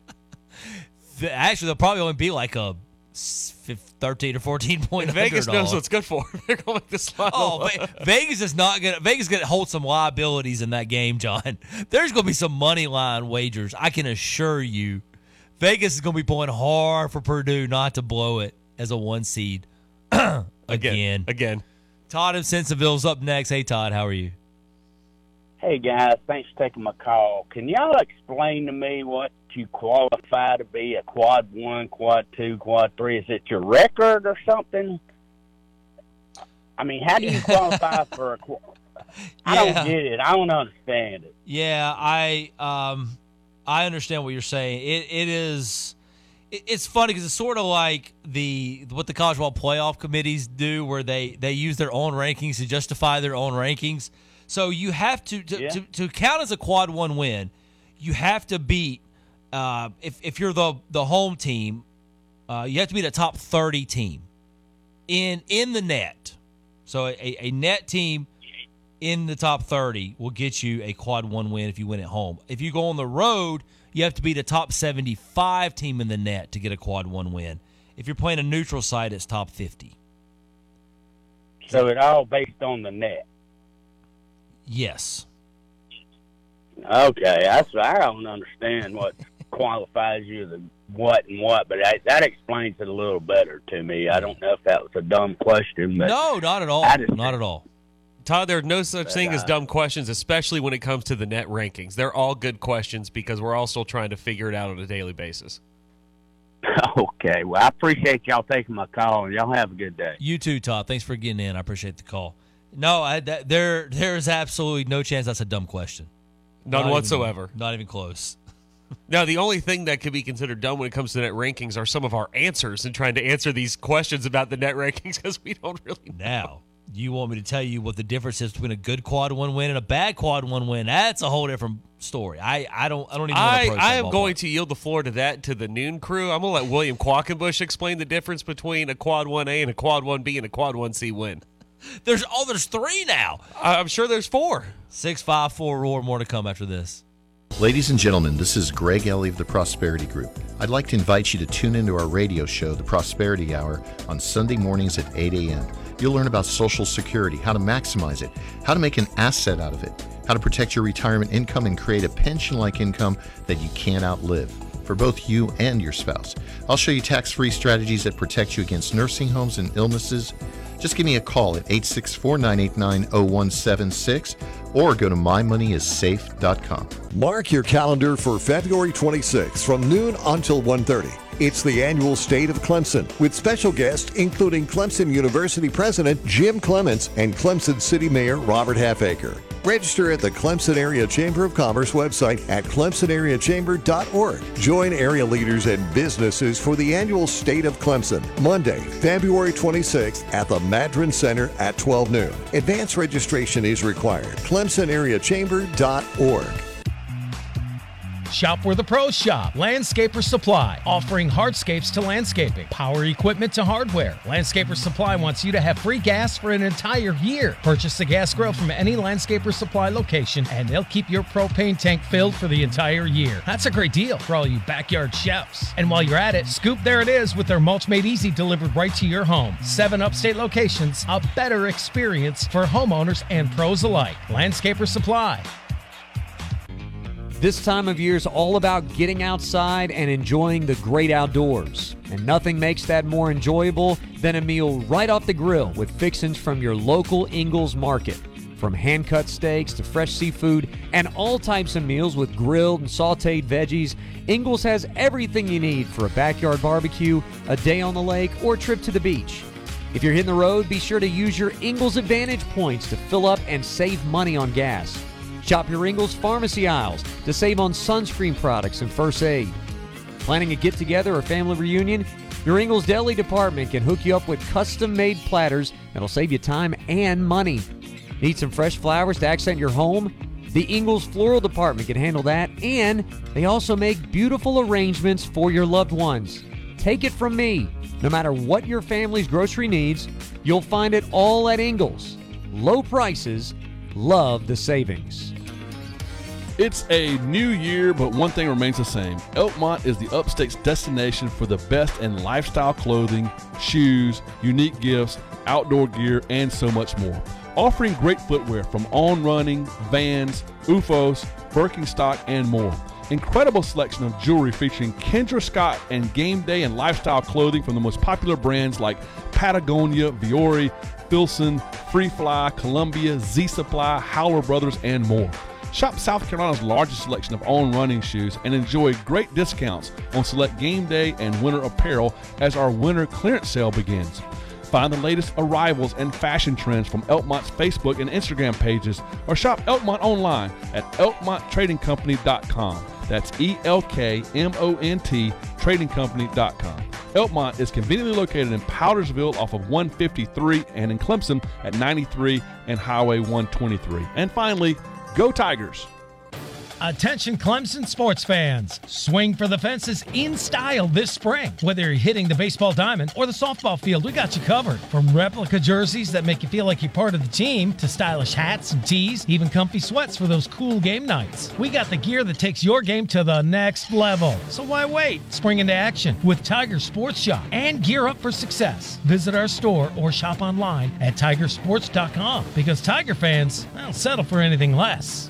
The- Actually, they'll probably only be like a thirteen or fourteen point Vegas underdog. knows what's good for them. They're going to make this line. Oh, Vegas is not gonna. Vegas is gonna hold some liabilities in that game, John. There's gonna be some money line wagers. I can assure you, Vegas is gonna be pulling hard for Purdue not to blow it as a one seed again. Again. Again. Todd of Simpsonville's up next. Hey, Todd, how are you? Hey guys, thanks for taking my call. Can y'all explain to me what you qualify to be a quad one, quad two, quad three? Is it your record or something? I mean, how do you qualify for a? quad? I Yeah. don't get it. I don't understand it. Yeah, I um, I understand what you're saying. It it is. it- It's funny because it's sort of like the what the college ball playoff committees do, where they they use their own rankings to justify their own rankings. So you have to to, Yeah. to, to count as a quad one win, you have to beat uh, if if you're the the home team, uh, you have to be the top thirty team in in the net. So a, a net team in the top 30 will get you a quad one win if you win at home. If you go on the road, you have to be the top 75 team in the net to get a quad one win. If you're playing a neutral site, it's top 50. So it all based on the net. Yes. Okay, that's I don't understand what qualifies you the what and what, but that, that explains it a little better to me. I don't know if that was a dumb question, but No, not at all. I just- Not at all. Todd, there's no such thing as uh, dumb questions, especially when it comes to the net rankings. They're all good questions because we're all still trying to figure it out on a daily basis. okay. Well, I appreciate y'all taking my call, and y'all have a good day. You too, Todd. Thanks for getting in. I appreciate the call. No, I, that, there there is absolutely no chance that's a dumb question. None Not even- whatsoever. not even close. Now, the only thing that could be considered dumb when it comes to net rankings are some of our answers and trying to answer these questions about the net rankings because we don't really know. Now, you want me to tell you what the difference is between a good quad one win and a bad quad one win? That's a whole different story. I, I don't I don't even. I, approach I am going to yield the floor to that to the noon crew. I'm going to let William Quackenbush explain the difference between a quad 1A and a quad 1B and a quad 1C win. There's oh, there's three now. I'm sure there's four. Six five four roar. More to come after this. Ladies and gentlemen, this is Greg Ellie of the Prosperity Group. I'd like to invite you to tune into our radio show, The Prosperity Hour, on Sunday mornings at 8 a.m. You'll learn about Social Security, how to maximize it, how to make an asset out of it, how to protect your retirement income and create a pension like income that you can't outlive for both you and your spouse. I'll show you tax free strategies that protect you against nursing homes and illnesses. Just give me a call at 864 989 0176 or go to mymoneyissafe.com. Mark your calendar for February 26th from noon until 1:30. It's the annual State of Clemson with special guests including Clemson University President Jim Clements and Clemson City Mayor Robert Halfacre. Register at the Clemson Area Chamber of Commerce website at clemsonareachamber.org. Join area leaders and businesses for the annual State of Clemson, Monday, February 26th at the Madren Center at 12 noon. Advance registration is required. clemsonareachamber.org. Shop where the pros shop. Landscaper Supply, offering hardscapes to landscaping, power equipment to hardware. Landscaper Supply wants you to have free gas for an entire year. Purchase a gas grill from any Landscaper Supply location, and they'll keep your propane tank filled for the entire year. That's a great deal for all you backyard chefs. And while you're at it, Scoop There It Is with their mulch made easy delivered right to your home. Seven upstate locations, a better experience for homeowners and pros alike. Landscaper Supply. This time of year is all about getting outside and enjoying the great outdoors. And nothing makes that more enjoyable than a meal right off the grill with fixings from your local Ingles Market. From hand cut steaks to fresh seafood and all types of meals with grilled and sauteed veggies, Ingles has everything you need for a backyard barbecue, a day on the lake, or trip to the beach. If you're hitting the road, be sure to use your Ingles Advantage points to fill up and save money on gas. Shop your Ingles pharmacy aisles to save on sunscreen products and first aid. Planning a get together or family reunion? Your Ingles Deli department can hook you up with custom made platters that'll save you time and money. Need some fresh flowers to accent your home? The Ingles Floral Department can handle that, and they also make beautiful arrangements for your loved ones. Take it from me no matter what your family's grocery needs, you'll find it all at Ingles. Low prices, love the savings. It's a new year, but one thing remains the same. Elkmont is the upstate's destination for the best in lifestyle clothing, shoes, unique gifts, outdoor gear, and so much more. Offering great footwear from On Running, Vans, OOFOS, Birkenstock, and more. Incredible selection of jewelry featuring Kendra Scott and game day and lifestyle clothing from the most popular brands like Patagonia, Vuori, Filson, Free Fly, Columbia, Z Supply, Howler Brothers, and more. Shop South Carolina's largest selection of on running shoes and enjoy great discounts on select game day and winter apparel as our winter clearance sale begins. Find the latest arrivals and fashion trends from Elkmont's Facebook and Instagram pages or shop Elkmont online at elkmonttradingcompany.com. That's E L K M O N T tradingcompany.com. Elkmont is conveniently located in Powdersville off of 153 and in Clemson at 93 and Highway 123. And finally, go Tigers! Attention Clemson sports fans. Swing for the fences in style this spring. Whether you're hitting the baseball diamond or the softball field, we got you covered. From replica jerseys that make you feel like you're part of the team to stylish hats and tees, even comfy sweats for those cool game nights. We got the gear that takes your game to the next level. So why wait? Spring into action with Tiger Sports Shop and gear up for success. Visit our store or shop online at tigersports.com because Tiger fans, don't settle for anything less.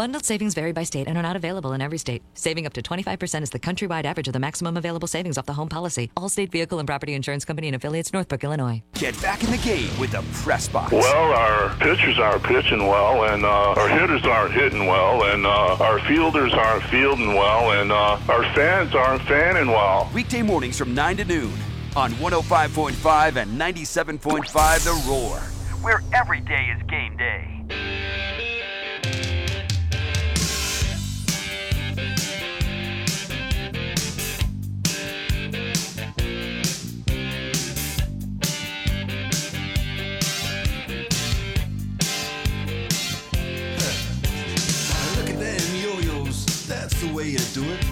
Bundled savings vary by state and are not available in every state. Saving up to 25% is the countrywide average of the maximum available savings off the home policy. Allstate Vehicle and Property Insurance Company and affiliates, Northbrook, Illinois. Get back in the game with the Press Box. Well, our pitchers aren't pitching well, and uh, our hitters aren't hitting well, and uh, our fielders aren't fielding well, and uh, our fans aren't fanning well. Weekday mornings from 9 to noon on 105.5 and 97.5 The Roar, where every day is game day. Way you do it.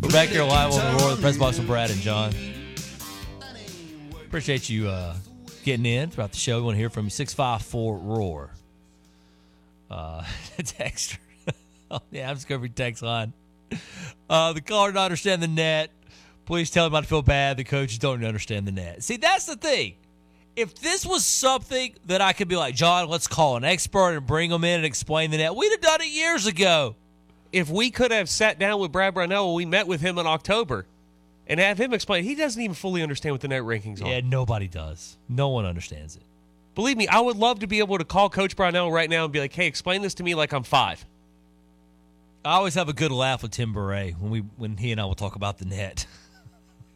We're back here live on the Roar, the press box with Brad and John. Appreciate you uh, getting in throughout the show. We want to hear from you. 654 Roar. Uh, text. oh, yeah, I'm text line. Uh, the caller don't understand the net. Please tell him I feel bad. The coaches don't understand the net. See, that's the thing. If this was something that I could be like, John, let's call an expert and bring them in and explain the net, we'd have done it years ago. If we could have sat down with Brad Brownell when we met with him in October and have him explain, he doesn't even fully understand what the net rankings are. Yeah, nobody does. No one understands it. Believe me, I would love to be able to call Coach Brownell right now and be like, hey, explain this to me like I'm five. I always have a good laugh with Tim Bourret when we when he and I will talk about the net.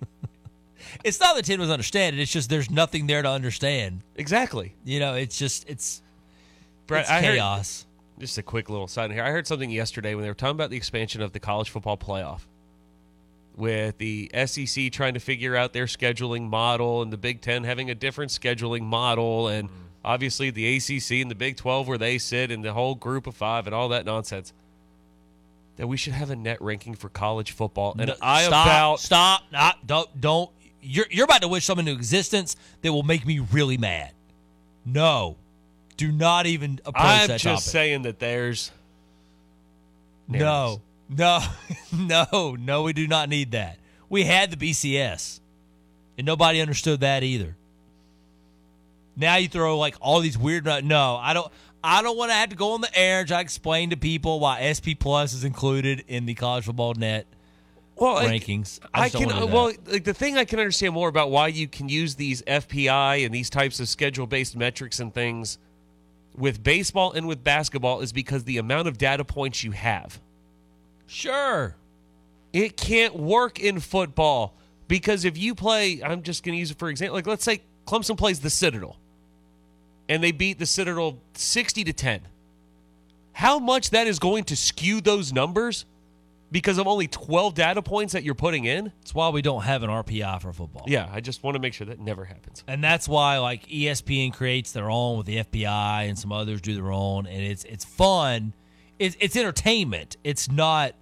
it's not that Tim doesn't understand it; it's just there's nothing there to understand. Exactly. You know, it's just it's Brad, it's chaos. Just a quick little side here. I heard something yesterday when they were talking about the expansion of the college football playoff with the SEC trying to figure out their scheduling model and the Big Ten having a different scheduling model and mm-hmm. obviously the ACC and the Big 12 where they sit and the whole group of five and all that nonsense. That we should have a net ranking for college football. And No, I stop, about stop, not don't don't. You're you're about to wish something into existence that will make me really mad. No, do not even approach I'm that just topic. saying that there's No, no, no, no. We do not need that. We had the BCS, and nobody understood that either. Now you throw like all these weird. Uh, no, I don't. I don't want to have to go on the air and try to explain to people why SP Plus is included in the college football net well, rankings. I, just don't can wanna do that. well, like the thing I can understand more about why you can use these FPI and these types of schedule-based metrics and things with baseball and with basketball is because the amount of data points you have. Sure. It can't work in football because if you play, I'm just going to use it for example. Like let's say Clemson plays the Citadel and they beat the Citadel 60 to 10. How much that is going to skew those numbers because of only 12 data points that you're putting in? That's why we don't have an RPI for football. Yeah, I just want to make sure that never happens. and that's why like ESPN creates their own with the FPI and some others do their own, and it's it's fun. It's it's entertainment. It's not.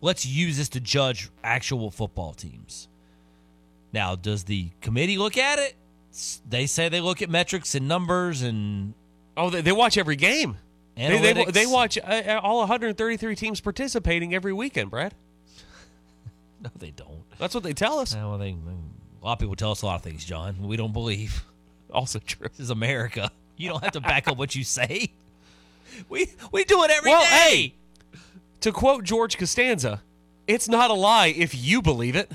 Let's use this to judge actual football teams. Now, does the committee look at it? They say they look at metrics and numbers and Oh, they, they watch every game. They, they, they watch uh, uh, all 133 teams participating every weekend, Brad. no, they don't. That's what they tell us. well, they, a lot of people tell us a lot of things, John. We don't believe. Also true. This is America. You don't have to back up what you say. We we do it every day. Well, hey, To quote George Costanza, it's not a lie if you believe it.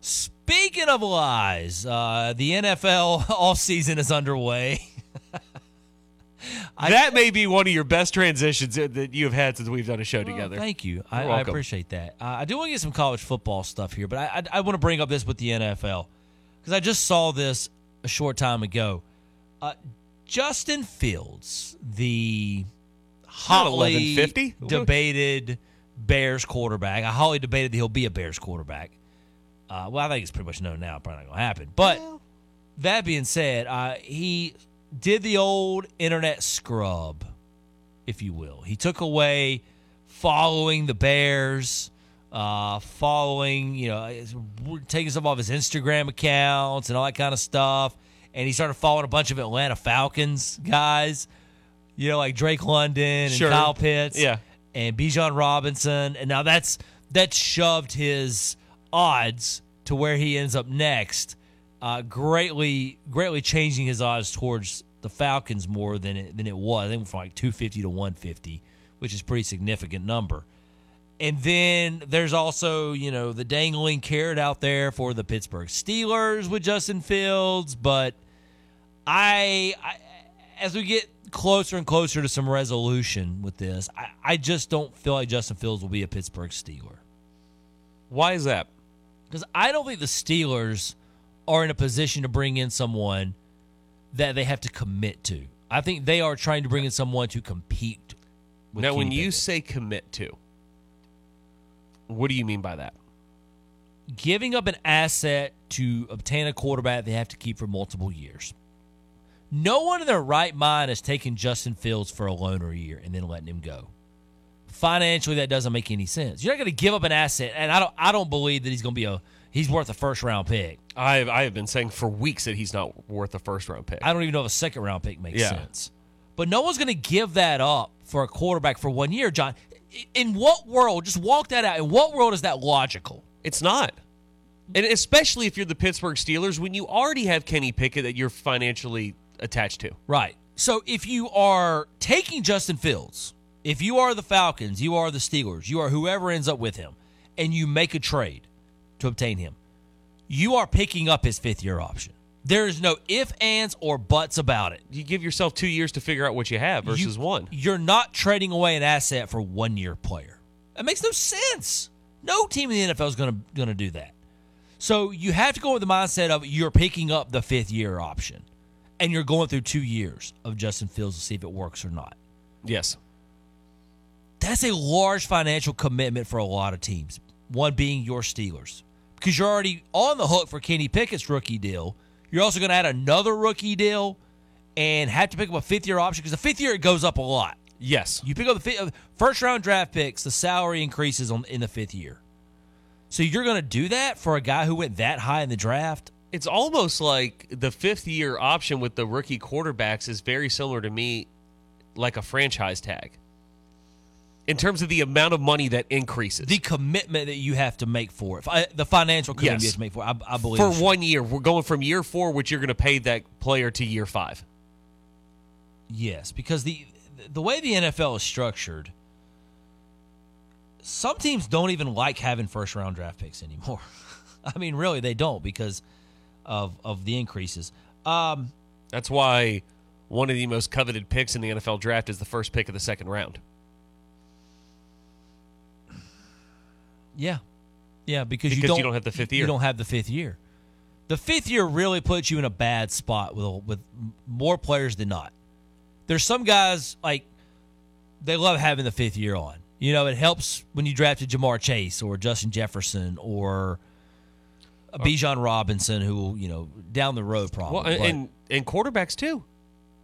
Speaking of lies, uh, the NFL all season is underway. That may be one of your best transitions that you have had since we've done a show together. Oh, Thank you. I, I appreciate that. Uh, I do want to get some college football stuff here, but I, I, I want to bring up this with the NFL because I just saw this a short time ago. Uh, Justin Fields, the hotly 1150? debated Bears quarterback. I hotly debated that he'll be a Bears quarterback. Uh, well, I think it's pretty much known now. Probably not going to happen. But that being said, uh, he did the old internet scrub, if you will. He took away following the Bears, uh, following, you know, taking some off his Instagram accounts and all that kind of stuff. And he started following a bunch of Atlanta Falcons guys, you know, like Drake London and Sure. Kyle Pitts Yeah. and Bijan Robinson. And now that's that shoved his odds to where he ends up next, uh, greatly greatly changing his odds towards the Falcons more than it than it was. I think from like two fifty to one fifty, which is a pretty significant number. And then there's also, you know, the dangling carrot out there for the Pittsburgh Steelers with Justin Fields, but I, I as we get closer and closer to some resolution with this, I, I just don't feel like Justin Fields will be a Pittsburgh Steeler. Why is that? Because I don't think the Steelers are in a position to bring in someone that they have to commit to. I think they are trying to bring in someone to compete. With now, when Kenny you say commit to, what do you mean by that? giving up an asset to obtain a quarterback they have to keep for multiple years. No one in their right mind is taking Justin Fields for a loaner year and then letting him go. Financially, that doesn't make any sense. You're not going to give up an asset, and I don't. I don't believe that he's going to be a. He's worth a first round pick. I have, I have been saying for weeks that he's not worth a first round pick. I don't even know if a second round pick makes Yeah. sense. But no one's going to give that up for a quarterback for one year, John. In what world? Just walk that out. In what world is that logical? It's not. And especially if you're the Pittsburgh Steelers, when you already have Kenny Pickett that you're financially attached to. Right. So if you are taking Justin Fields, if you are the Falcons, you are the Steelers, you are whoever ends up with him, and you make a trade to obtain him, you are picking up his fifth year option. There is no if, ands, or buts about it. You give yourself two years to figure out what you have versus one. You're not trading away an asset for one year player. That makes no sense. No team in the NFL is going to going to do that. So you have to go with the mindset of you're picking up the fifth year option, and you're going through two years of Justin Fields to see if it works or not. Yes. That's a large financial commitment for a lot of teams. One being your Steelers, because you're already on the hook for Kenny Pickett's rookie deal. You're also going to add another rookie deal, and have to pick up a fifth year option because the fifth year it goes up a lot. Yes. You pick up the fi- uh, first round draft picks, the salary increases on in the fifth year. So you're going to do that for a guy who went that high in the draft? It's almost like the fifth year option with the rookie quarterbacks is very similar to me, like a franchise tag. In terms of the amount of money that increases. The commitment that you have to make for it, the financial commitment you have to make for it, I, I believe. For one year. We're going from year four, which you're going to pay that player, to year five. Yes, because the the way the NFL is structured, some teams don't even like having first round draft picks anymore. I mean, really, they don't because of of the increases. Um, That's why one of the most coveted picks in the NFL draft is the first pick of the second round. Yeah, yeah, because, you don't you don't have the fifth year. You don't have the fifth year. The fifth year really puts you in a bad spot with with more players than not. There's some guys like they love having the fifth year on. You know, it helps when you drafted Ja'Marr Chase or Justin Jefferson or a Bijan Robinson, who will, you know, down the road probably. Well, and, but- and and quarterbacks too.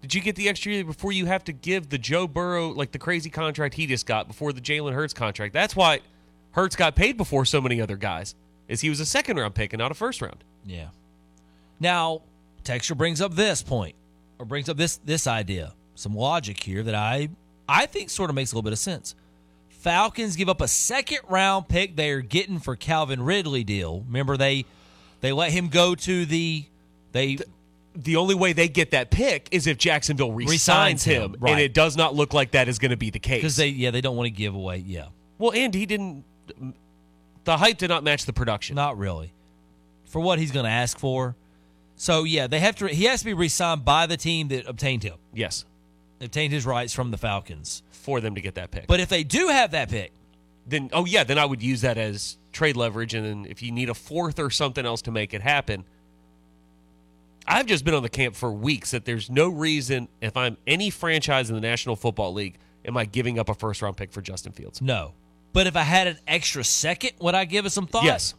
Did you get the extra year before you have to give the Joe Burrow like the crazy contract he just got before the Jalen Hurts contract? That's why Hurts got paid before so many other guys. Is he was a second round pick and not a first round. Yeah. Now, Texture brings up this point, or brings up this this idea, some logic here that I I think sort of makes a little bit of sense. Falcons give up a second round pick they're getting for Calvin Ridley deal. Remember they they let him go to the they the only way they get that pick is if Jacksonville resigns Resigns him, him, and it does not look like that is going to be the case. Because they, yeah, they don't want to give away. Yeah, well, and he didn't. The hype did not match the production. not really. For what he's going to ask for. So yeah, they have to. He has to be re-signed by the team that obtained him. Yes, obtained his rights from the Falcons. for them to get that pick. But if they do have that pick, then oh yeah, then I would use that as trade leverage, and then if you need a fourth or something else to make it happen. I've just been on the camp for weeks that there's no reason if I'm any franchise in the National Football League am I giving up a first round pick for Justin Fields. no. But if I had an extra second, would I give it some thought? Yes,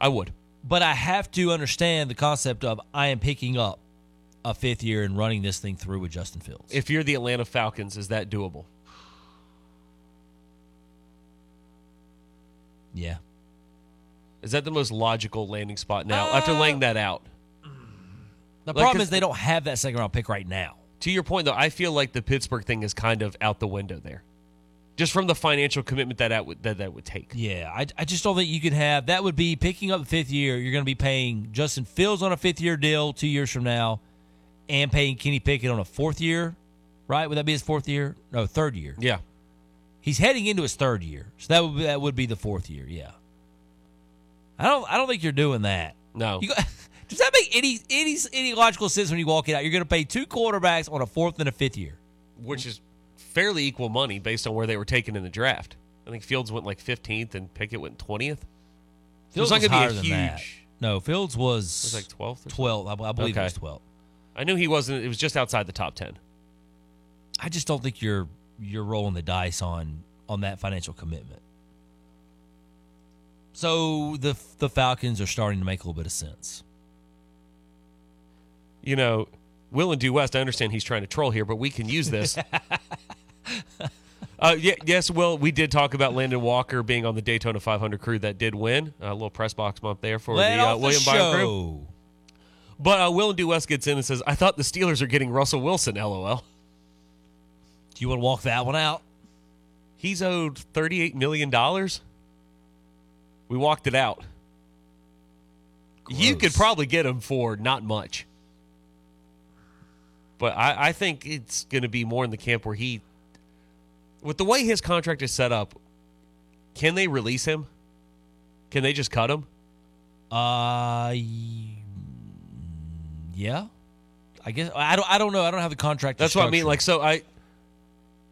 I would. But I have to understand the concept of I am picking up a fifth year and running this thing through with Justin Fields. If you're the Atlanta Falcons, is that doable? Yeah. Is that the most logical landing spot now after laying that out? The Like, problem is they don't have that second round pick right now. To your point, though, I feel like the Pittsburgh thing is kind of out the window there, just from the financial commitment that that would, that, that would take. Yeah, I, I just don't think you could have that. Would be picking up the fifth year. You're going to be paying Justin Fields on a fifth year deal two years from now, and paying Kenny Pickett on a fourth year, right? Would that be his fourth year? No, third year. Yeah, he's heading into his third year, so that would be, that would be the fourth year. Yeah, I don't I don't think you're doing that. No. You does that make any any any logical sense when you walk it out? You're going to pay two quarterbacks on a fourth and a fifth year. which is fairly equal money based on where they were taken in the draft. I think Fields went like 15th and Pickett went 20th. So Fields it's not was gonna higher be a huge. that. No, Fields was Was like 12th or 12. I, I believe it Okay. was 12. I knew he wasn't. It was just outside the top 10. I just don't think you're you're rolling the dice on on that financial commitment. So the the Falcons are starting to make a little bit of sense. You know, Will and Due West. I understand he's trying to troll here, but we can use this. Uh, yeah, yes, well, We did talk about Landon Walker being on the Daytona 500 crew that did win. A little press box bump there for Let the uh, the William Byron crew. But uh, Will and Due West gets in and says, "I thought the Steelers are getting Russell Wilson." LOL. Do you want to walk that one out? He's owed thirty-eight million dollars. We walked it out. You could probably get him for not much, but I, I think it's going to be more in the camp where he, with the way his contract is set up, can they release him? Can they just cut him? Uh, yeah. I guess I don't. I don't know. I don't have the contract. That's what I mean. Like, so I,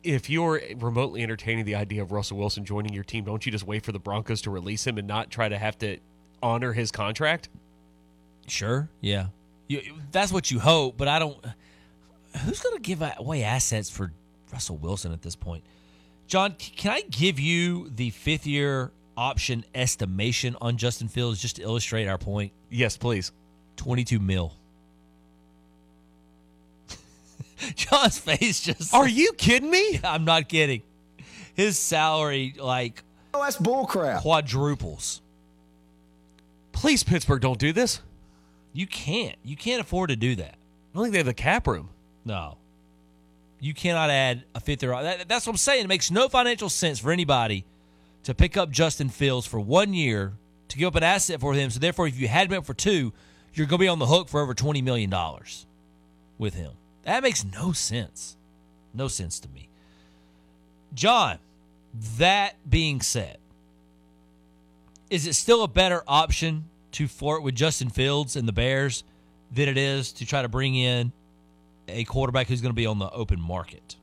if you're remotely entertaining the idea of Russell Wilson joining your team, don't you just wait for the Broncos to release him and not try to have to honor his contract? Sure. Yeah. You, that's what you hope, but I don't. Who's going to give away assets for Russell Wilson at this point? John, can I give you the fifth year option estimation on Justin Fields just to illustrate our point? Yes, please. 22 mil. John's face just. Are you kidding me? I'm not kidding. His salary, like. Oh, that's bullcrap. Quadruples. Please, Pittsburgh, don't do this. You can't. You can't afford to do that. I don't think they have the cap room. No. You cannot add a fifth year. That, that's what I'm saying. It makes no financial sense for anybody to pick up Justin Fields for one year to give up an asset for him. So therefore, if you had him for two, you're going to be on the hook for over twenty million dollars with him. That makes no sense. No sense to me. John, that being said, is it still a better option to flirt with Justin Fields and the Bears than it is to try to bring in a quarterback who's going to be on the open market?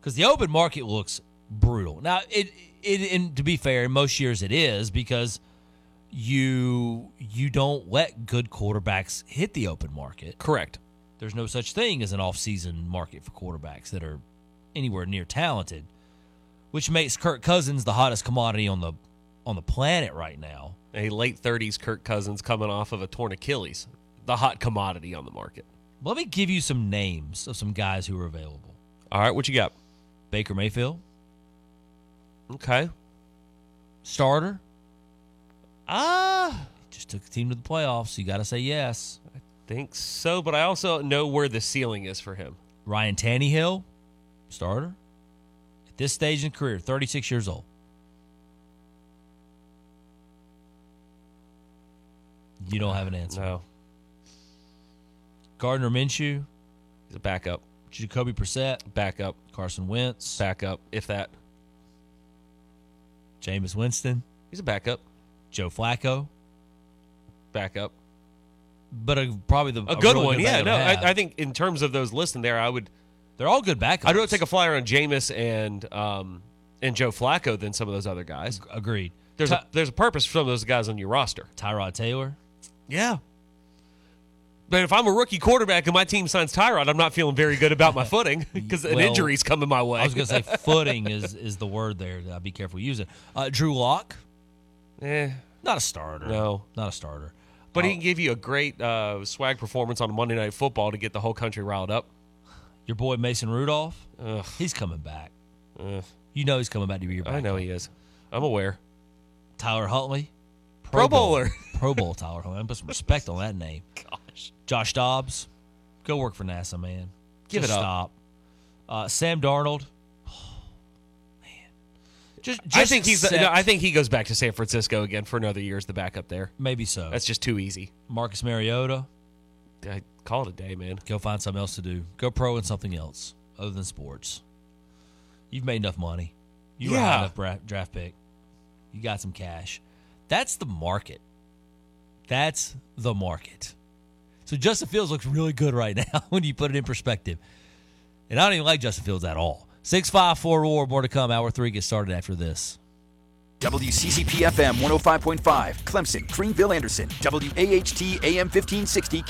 Because the open market looks brutal. Now, it, it and to be fair, in most years it is because you you don't let good quarterbacks hit the open market. Correct. There's no such thing as an off-season market for quarterbacks that are anywhere near talented, which makes Kirk Cousins the hottest commodity on the on the planet right now. A late 30s Kirk Cousins coming off of a torn Achilles, the hot commodity on the market. Let me give you some names of some guys who are available. All right, what you got? Baker Mayfield, Okay. starter. Ah, Just took the team to the playoffs. You got to say yes. I think so, but I also know where the ceiling is for him. Ryan Tannehill, starter. At this stage in career, 36 years old. You don't have an answer. No. Gardner Minshew, He's a backup. Jacoby Brissett, Backup. Carson Wentz, Backup. If that. Jameis Winston, He's a backup. Joe Flacco, Backup. but a, probably the A good really one. Yeah. No. I, I think in terms of those listed there, I would. they're all good backups. I'd rather take a flyer on Jameis and um and Joe Flacco than some of those other guys. Agreed. There's Ty- a there's a purpose for some of those guys on your roster. Tyrod Taylor. Yeah. But if I'm a rookie quarterback and my team signs Tyrod, I'm not feeling very good about my footing because an Well, injury's coming my way. I was going to say footing is is the word there. I'll be careful use it. Uh, Drew Lock, eh, not a starter. no. not a starter. But Uh, he can give you a great uh, swag performance on Monday Night Football to get the whole country riled up. your boy Mason Rudolph, Ugh, he's coming back. ugh. You know he's coming back to be your back. I know he is. I'm aware. Tyler Huntley, Pro Bowl. Bowler. Pro Bowl Tyler Huntley. Put some respect on that name. Gosh. Josh Dobbs, go work for NASA, man. Give Just it up. Stop. Uh, Sam Darnold. man. Just, just I think he's. No, I think he goes back to San Francisco again for another year as the backup there. maybe so. That's just too easy. Marcus Mariota. I call it a day, man. Go find something else to do. Go pro in something else other than sports. You've made enough money. You Yeah. enough bra- draft pick. You got some cash. That's the market. That's the market. So Justin Fields looks really good right now when you put it in perspective. And I don't even like Justin Fields at all. 654 Roar, more to come. Hour three gets started after this. WCCP FM 105.5, Clemson, Greenville, Anderson, WAHT AM 1560.